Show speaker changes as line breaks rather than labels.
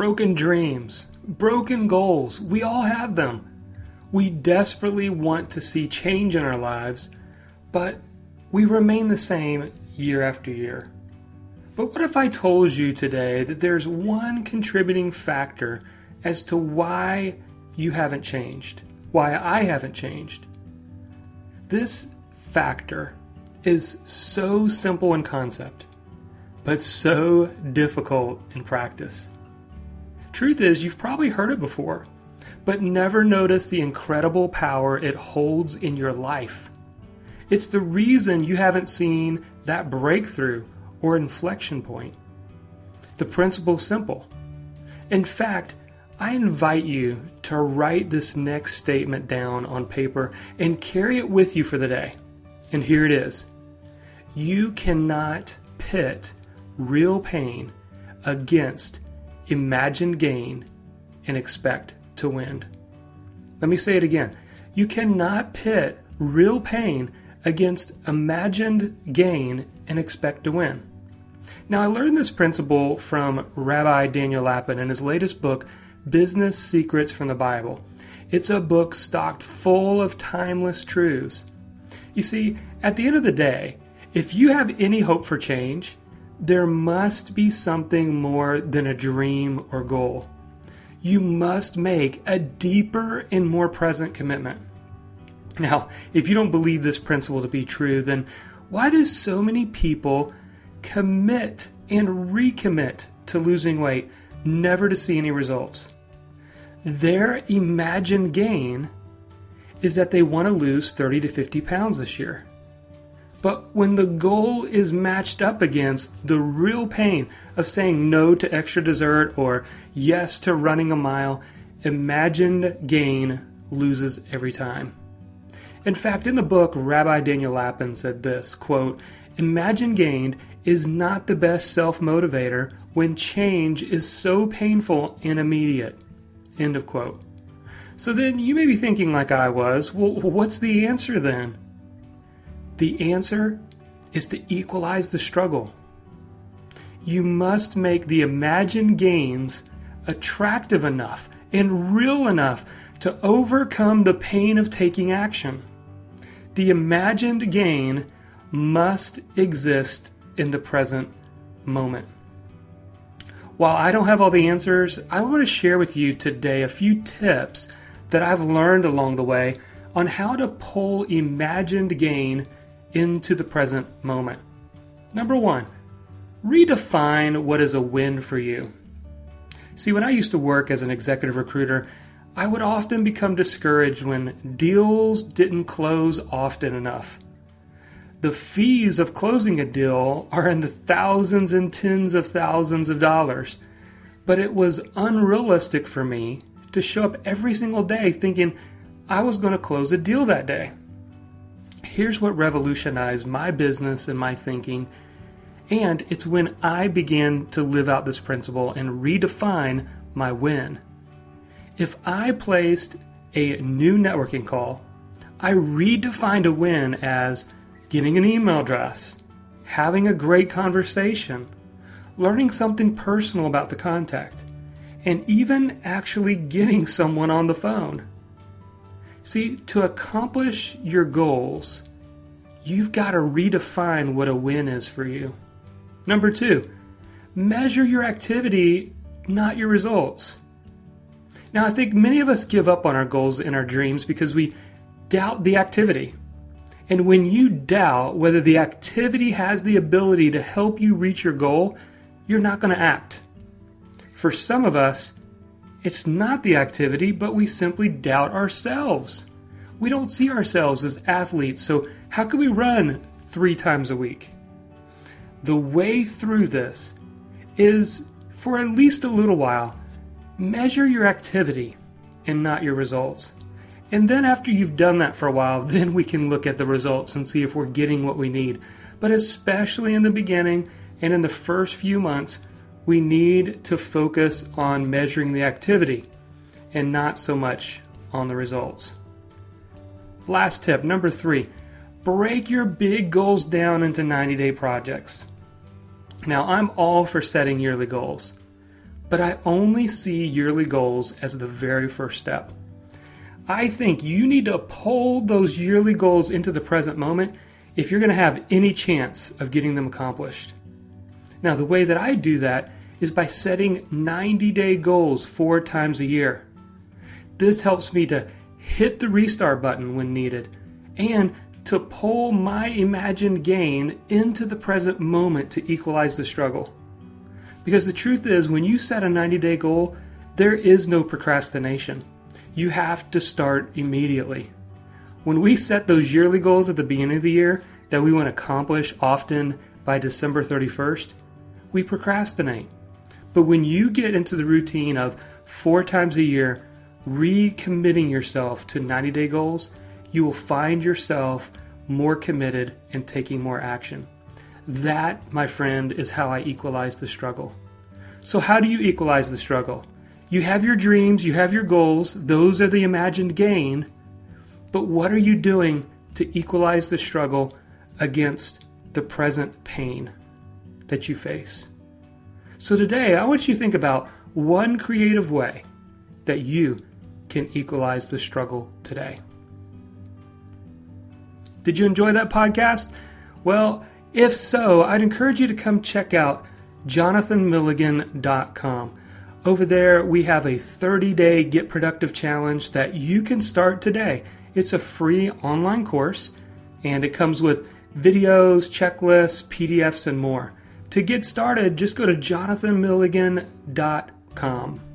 broken dreams, broken goals. We all have them. We desperately want to see change in our lives, but we remain the same year after year. But what if I told you today that there's one contributing factor as to why you haven't changed, why I haven't changed? This factor is so simple in concept, but so difficult in practice. Truth is, you've probably heard it before, but never noticed the incredible power it holds in your life. It's the reason you haven't seen that breakthrough or inflection point. The principle's simple. In fact, I invite you to write this next statement down on paper and carry it with you for the day. And here it is You cannot pit real pain against imagined gain and expect to win. Let me say it again. You cannot pit real pain against imagined gain and expect to win. Now, I learned this principle from Rabbi Daniel Lapin in his latest book, Business Secrets from the Bible. It's a book stocked full of timeless truths. You see, at the end of the day, if you have any hope for change, there must be something more than a dream or goal. You must make a deeper and more present commitment. Now, if you don't believe this principle to be true, then why do so many people commit and recommit to losing weight, never to see any results? Their imagined gain is that they want to lose 30 to 50 pounds this year. But when the goal is matched up against the real pain of saying no to extra dessert or yes to running a mile, imagined gain loses every time. In fact, in the book, Rabbi Daniel Lapin said this quote, Imagine gain is not the best self motivator when change is so painful and immediate. End of quote. So then you may be thinking, like I was, well, what's the answer then? The answer is to equalize the struggle. You must make the imagined gains attractive enough and real enough to overcome the pain of taking action. The imagined gain must exist in the present moment. While I don't have all the answers, I want to share with you today a few tips that I've learned along the way on how to pull imagined gain into the present moment. Number one, redefine what is a win for you. See, when I used to work as an executive recruiter, I would often become discouraged when deals didn't close often enough. The fees of closing a deal are in the thousands and tens of thousands of dollars, but it was unrealistic for me to show up every single day thinking I was going to close a deal that day. Here's what revolutionized my business and my thinking, and it's when I began to live out this principle and redefine my win. If I placed a new networking call, I redefined a win as getting an email address, having a great conversation, learning something personal about the contact, and even actually getting someone on the phone. See, to accomplish your goals, you've got to redefine what a win is for you. Number two, measure your activity, not your results. Now, I think many of us give up on our goals and our dreams because we doubt the activity. And when you doubt whether the activity has the ability to help you reach your goal, you're not going to act. For some of us, it's not the activity, but we simply doubt ourselves. We don't see ourselves as athletes, so how can we run three times a week? The way through this is for at least a little while measure your activity and not your results. And then after you've done that for a while, then we can look at the results and see if we're getting what we need. But especially in the beginning and in the first few months, we need to focus on measuring the activity and not so much on the results. Last tip, number three break your big goals down into 90 day projects. Now, I'm all for setting yearly goals. but I only see yearly goals as the very first step. I think you need to pull those yearly goals into the present moment if you're going to have any chance of getting them accomplished. Now, the way that I do that is by setting 90 day goals four times a year. This helps me to hit the restart button when needed and to pull my imagined gain into the present moment to equalize the struggle. Because the truth is, when you set a 90 day goal, there is no procrastination. You have to start immediately. When we set those yearly goals at the beginning of the year that we want to accomplish often by December 31st, we procrastinate. But when you get into the routine of four times a year recommitting yourself to 90 day goals, you will find yourself more committed and taking more action. That, my friend, is how I equalize the struggle. So, how do you equalize the struggle? You have your dreams, you have your goals, those are the imagined gain. But what are you doing to equalize the struggle against the present pain that you face? So, today, I want you to think about one creative way that you can equalize the struggle today. Did you enjoy that podcast? Well, if so, I'd encourage you to come check out jonathanmilligan.com. Over there, we have a 30 day Get Productive challenge that you can start today. It's a free online course and it comes with videos, checklists, PDFs, and more. To get started, just go to jonathanmilligan.com.